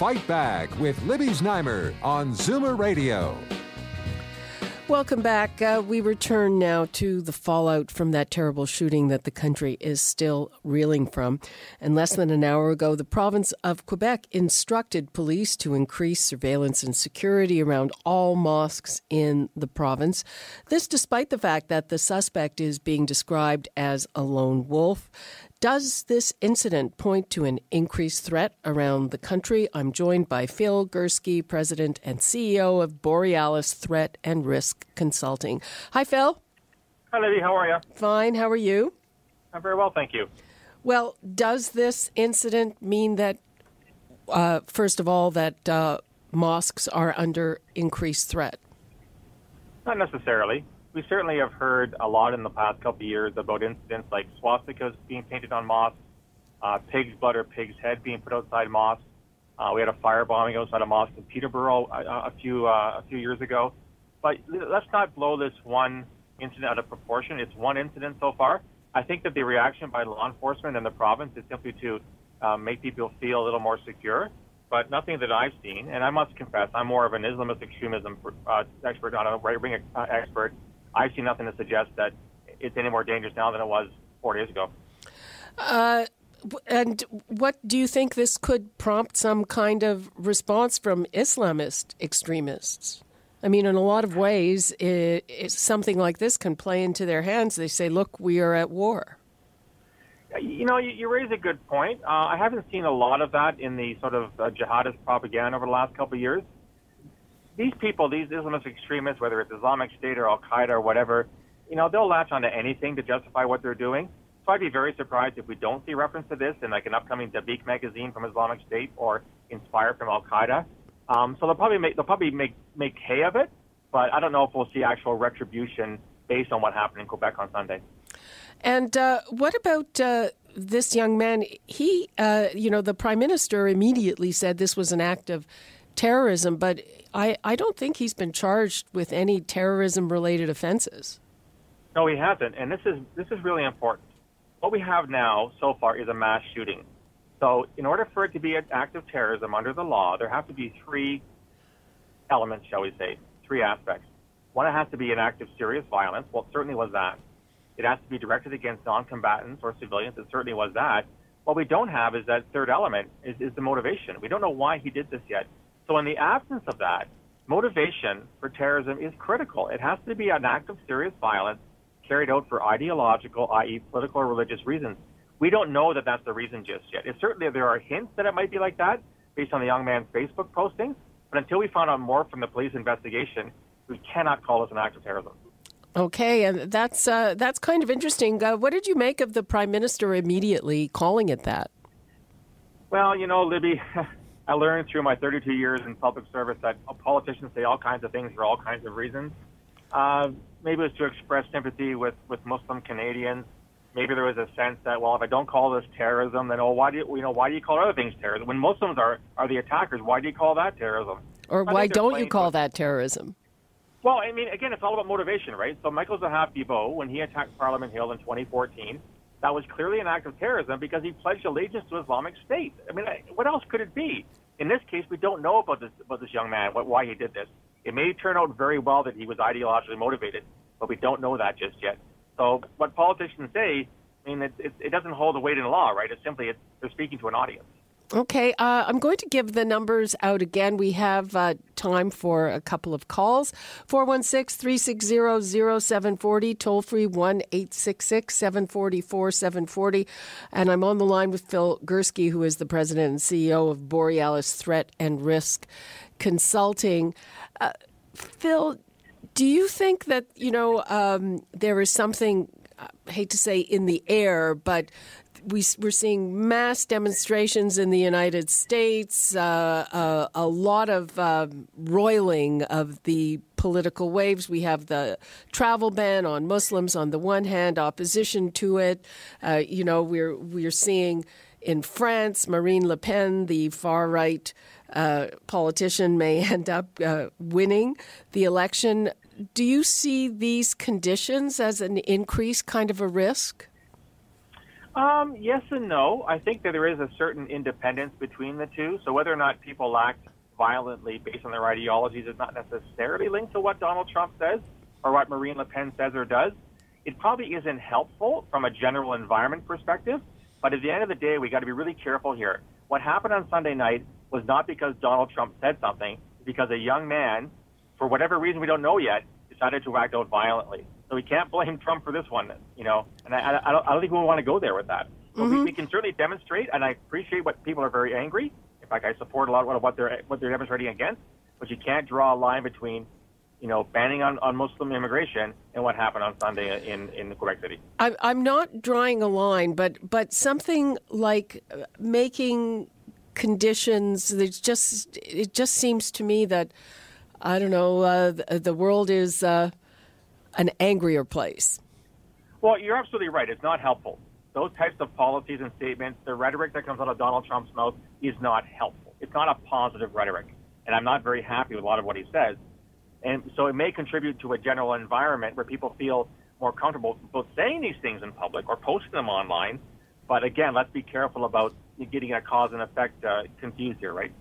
Fight Back with Libby Znaimer on Zoomer Radio. Welcome back. Uh, we return now to the fallout from that terrible shooting that the country is still reeling from. And less than an hour ago, the province of Quebec instructed police to increase surveillance and security around all mosques in the province. This despite the fact that the suspect is being described as a lone wolf. Does this incident point to an increased threat around the country? I'm joined by Phil Gurski, President and CEO of Borealis Threat and Risk Consulting. Hi, Phil. Hi, Libby. How are you? Fine. How are you? I'm very well, thank you. Well, does this incident mean that, uh, first of all, that uh, mosques are under increased threat? Not necessarily we certainly have heard a lot in the past couple of years about incidents like swastikas being painted on mosques, uh, pig's blood or pig's head being put outside mosques. Uh, we had a firebombing outside a mosque in Peterborough a, a few uh, a few years ago. But let's not blow this one incident out of proportion. It's one incident so far. I think that the reaction by law enforcement in the province is simply to uh, make people feel a little more secure, but nothing that I've seen. And I must confess, I'm more of an Islamist extremism uh, expert, not a right wing uh, expert. I see nothing to suggest that it's any more dangerous now than it was four days ago. Uh, and what do you think this could prompt some kind of response from Islamist extremists? I mean, in a lot of ways, it, it, something like this can play into their hands. They say, look, we are at war. You know, you, you raise a good point. Uh, I haven't seen a lot of that in the sort of uh, jihadist propaganda over the last couple of years these people, these Islamist extremists, whether it's Islamic State or Al Qaeda or whatever, you know, they'll latch onto anything to justify what they're doing. So I'd be very surprised if we don't see reference to this in like an upcoming Dabiq magazine from Islamic State or Inspire from Al Qaeda. Um, so they'll probably make they'll probably make make hay of it, but I don't know if we'll see actual retribution based on what happened in Quebec on Sunday. And uh, what about uh, this young man? He, uh, you know, the prime minister immediately said this was an act of terrorism, but I, I don't think he's been charged with any terrorism related offenses. No, he hasn't, and this is this is really important. What we have now so far is a mass shooting. So, in order for it to be an act of terrorism under the law, there have to be three elements, shall we say, three aspects. One, it has to be an act of serious violence. Well, it certainly was that. It has to be directed against non-combatants or civilians. It certainly was that. What we don't have is that third element is, is the motivation. We don't know why he did this yet. So, in the absence of that, motivation for terrorism is critical. It has to be an act of serious violence carried out for ideological, i.e., political or religious reasons. We don't know that that's the reason just yet. It certainly there are hints that it might be like that based on the young man's Facebook postings, but until we find out more from the police investigation, we cannot call this an act of terrorism. Okay, and that's uh, that's kind of interesting. Uh, what did you make of the prime minister immediately calling it that? Well, you know, Libby, I learned through my 32 years in public service that politicians say all kinds of things for all kinds of reasons. Uh, maybe it was to express sympathy with, with Muslim Canadians. Maybe there was a sense that, well, if I don't call this terrorism, then oh, why do you, you know, why do you call other things terrorism? When Muslims are, are the attackers, why do you call that terrorism? Or why don't you call that terrorism? Well, I mean, again, it's all about motivation, right? So Michael Zehaf-Bibeau, when he attacked Parliament Hill in 2014, that was clearly an act of terrorism because he pledged allegiance to Islamic State. I mean, what else could it be? In this case, we don't know about this about this young man, what, why he did this. It may turn out very well that he was ideologically motivated, but we don't know that just yet. So, what politicians say, I mean, it, it, it doesn't hold the weight in law, right? It's simply they're speaking to an audience. Okay, uh, I'm going to give the numbers out again. We have uh, time for a couple of calls 416 360 0740, toll free 1 866 744 740. And I'm on the line with Phil Gurski, who is the president and CEO of Borealis Threat and Risk Consulting. Uh, Phil, do you think that, you know, um, there is something, I hate to say in the air, but we, we're seeing mass demonstrations in the United States, uh, uh, a lot of uh, roiling of the political waves. We have the travel ban on Muslims on the one hand, opposition to it. Uh, you know, we're we're seeing in France, Marine Le Pen, the far right uh, politician, may end up uh, winning the election. Do you see these conditions as an increased kind of a risk? Um, yes and no. I think that there is a certain independence between the two. So whether or not people act violently based on their ideologies is not necessarily linked to what Donald Trump says or what Marine Le Pen says or does. It probably isn't helpful from a general environment perspective. But at the end of the day, we got to be really careful here. What happened on Sunday night was not because Donald Trump said something, because a young man, for whatever reason we don't know yet, decided to act out violently. So we can't blame Trump for this one, you know. And I, I, don't, I don't think we want to go there with that. Mm-hmm. we, we, can certainly demonstrate, and I appreciate what people are very angry. In fact, I support a lot of what they're what they're demonstrating against. But you can't draw a line between, you know, banning on, on Muslim immigration and what happened on Sunday in, in Quebec City. I'm I'm not drawing a line, but but something like making conditions. There's just it just seems to me that I don't know. Uh, the, the, world is. Uh, an angrier place. Well, you're absolutely right. It's not helpful. Those types of policies and statements, the rhetoric that comes out of Donald Trump's mouth is not helpful. It's not a positive rhetoric. And I'm not very happy with a lot of what he says. And so it may contribute to a general environment where people feel more comfortable both saying these things in public or posting them online. But again, let's be careful about getting a cause and effect uh, confused here, right?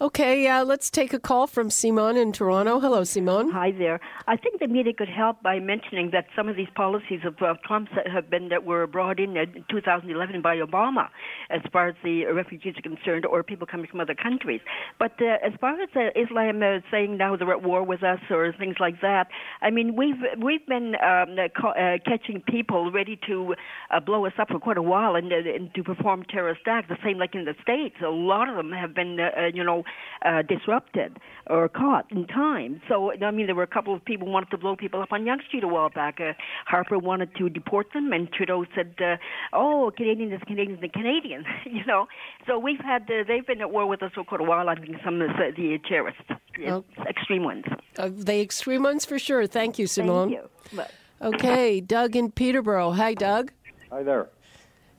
Okay, uh, let's take a call from Simon in Toronto. Hello, Simon. Hi there. I think the media could help by mentioning that some of these policies of uh, Trump's have been that were brought in in 2011 by Obama, as far as the refugees are concerned, or people coming from other countries. But uh, as far as uh, Islam uh, saying now they're at war with us or things like that, I mean we've we've been um, ca- uh, catching people ready to uh, blow us up for quite a while and, and to perform terrorist acts. The same like in the states, a lot of them have been you know uh, disrupted or caught in time. So I mean, there were a couple of people who wanted to blow people up on Yonge Street a while back. Uh, Harper wanted to deport them, and Trudeau said, uh, "Oh, Canadians, Canadians, and Canadians." you know, so we've had uh, they've been at war with us for quite a while. I think some of the, the terrorists, oh. extreme ones. Uh, the extreme ones for sure. Thank you, Simone. Thank you. But, okay, Doug in Peterborough. Hi, Doug. Hi there.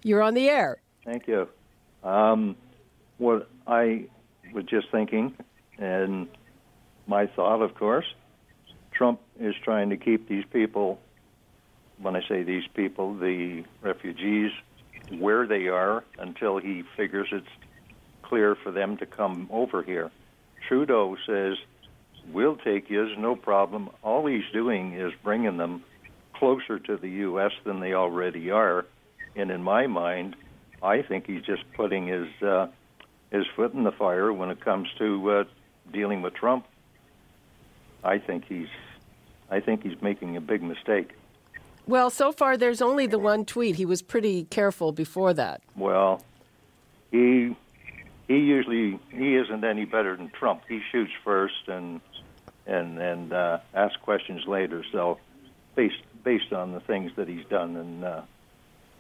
You're on the air. Thank you. Um, what I was just thinking, and my thought, of course, Trump is trying to keep these people, when I say these people, the refugees, where they are until he figures it's clear for them to come over here. Trudeau says, We'll take you, no problem. All he's doing is bringing them closer to the U.S. than they already are. And in my mind, I think he's just putting his uh, his foot in the fire when it comes to uh, dealing with Trump. I think he's I think he's making a big mistake. Well, so far there's only the one tweet. He was pretty careful before that. Well, he he usually he isn't any better than Trump. He shoots first and and and uh, asks questions later. So based based on the things that he's done, and uh,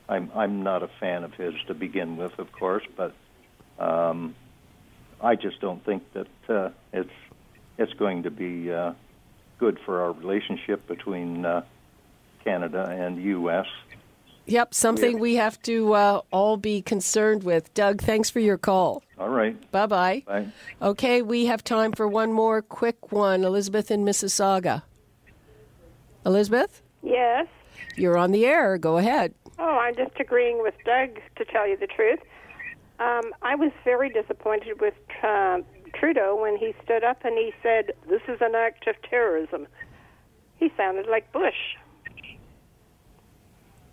I'm I'm not a fan of his to begin with, of course, but um, I just don't think that uh, it's it's going to be uh, good for our relationship between uh, Canada and U.S. Yep, something we have to uh, all be concerned with. Doug, thanks for your call. All right. Bye-bye. Bye. Okay, we have time for one more quick one. Elizabeth in Mississauga. Elizabeth? Yes. You're on the air. Go ahead. Oh, I'm just agreeing with Doug, to tell you the truth. Um, I was very disappointed with uh, Trudeau when he stood up and he said, This is an act of terrorism. He sounded like Bush.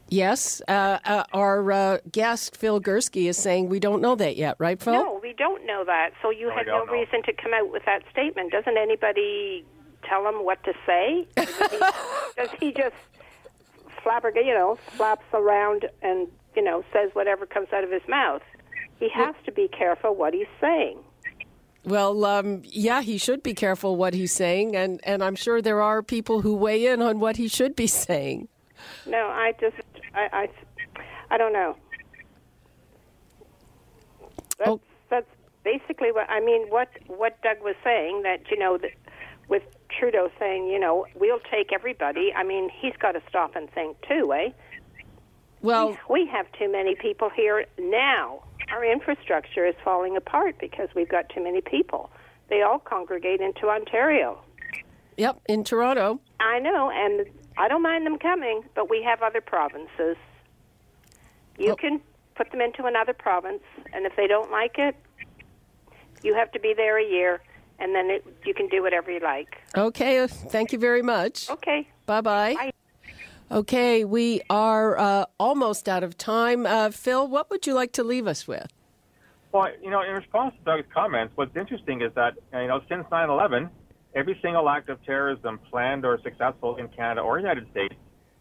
Yes, uh, uh, our uh, guest Phil Gurski is saying we don't know that yet, right, Phil? No, we don't know that. So you no, had no know. reason to come out with that statement. Doesn't anybody tell him what to say? does, he, does he just flabberg, you know, flaps around and you know says whatever comes out of his mouth? He has to be careful what he's saying. Well, um, yeah, he should be careful what he's saying, and, and I'm sure there are people who weigh in on what he should be saying. No, I just, I, I, I don't know. That's, Oh. that's basically what I mean. What what Doug was saying that you know that with Trudeau saying you know we'll take everybody. I mean he's got to stop and think too, eh? Well, We have too many people here now. Our infrastructure is falling apart because we've got too many people. They all congregate into Ontario. yep, in Toronto. I know, and I don't mind them coming, but we have other provinces. You Oh. can put them into another province, and if they don't like it, you have to be there a year, and then it, you can do whatever you like. Okay, thank you very much. Okay. Bye bye. Bye. Okay, we are uh, almost out of time. Uh, Phil, what would you like to leave us with? Well, you know, in response to Doug's comments, what's interesting is that, you know, since 9 11, every single act of terrorism planned or successful in Canada or United States,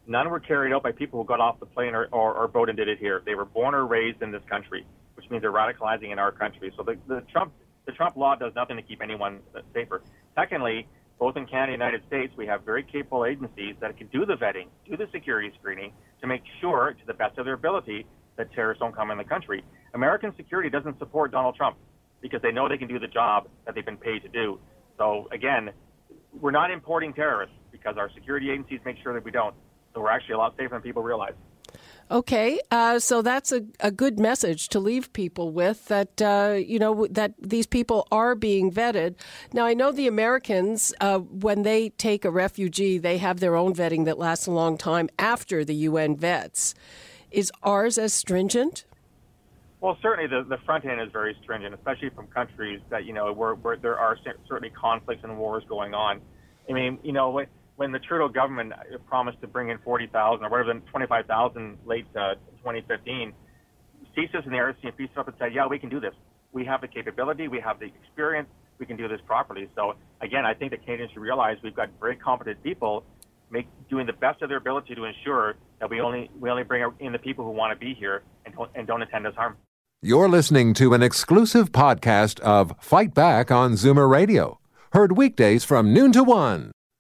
none were carried out by people who got off the plane or, or, or boat and did it here. They were born or raised in this country, which means they're radicalizing in our country. So the, the Trump the Trump law does nothing to keep anyone safer. Secondly, both in Canada and United States, we have very capable agencies that can do the vetting, do the security screening to make sure, to the best of their ability, that terrorists don't come in the country. American security doesn't support Donald Trump because they know they can do the job that they've been paid to do. So again, we're not importing terrorists because our security agencies make sure that we don't. So we're actually a lot safer than people realize. Okay, uh, so that's a, a good message to leave people with that, uh, you know, that these people are being vetted. Now, I know the Americans, uh, when they take a refugee, they have their own vetting that lasts a long time after the UN vets. Is ours as stringent? Well, certainly the, the front end is very stringent, especially from countries that, you know, where, where there are certainly conflicts and wars going on. I mean, you know, when the Trudeau government promised to bring in 40,000 or whatever, 25,000 late uh, 2015, CSIS and the RCMP stood up and said, yeah, we can do this. We have the capability, we have the experience, we can do this properly. So, again, I think the Canadians should realize we've got very competent people make, doing the best of their ability to ensure that we only, we only bring in the people who want to be here and don't, and don't intend us harm. You're listening to an exclusive podcast of Fight Back on Zoomer Radio, heard weekdays from noon to one.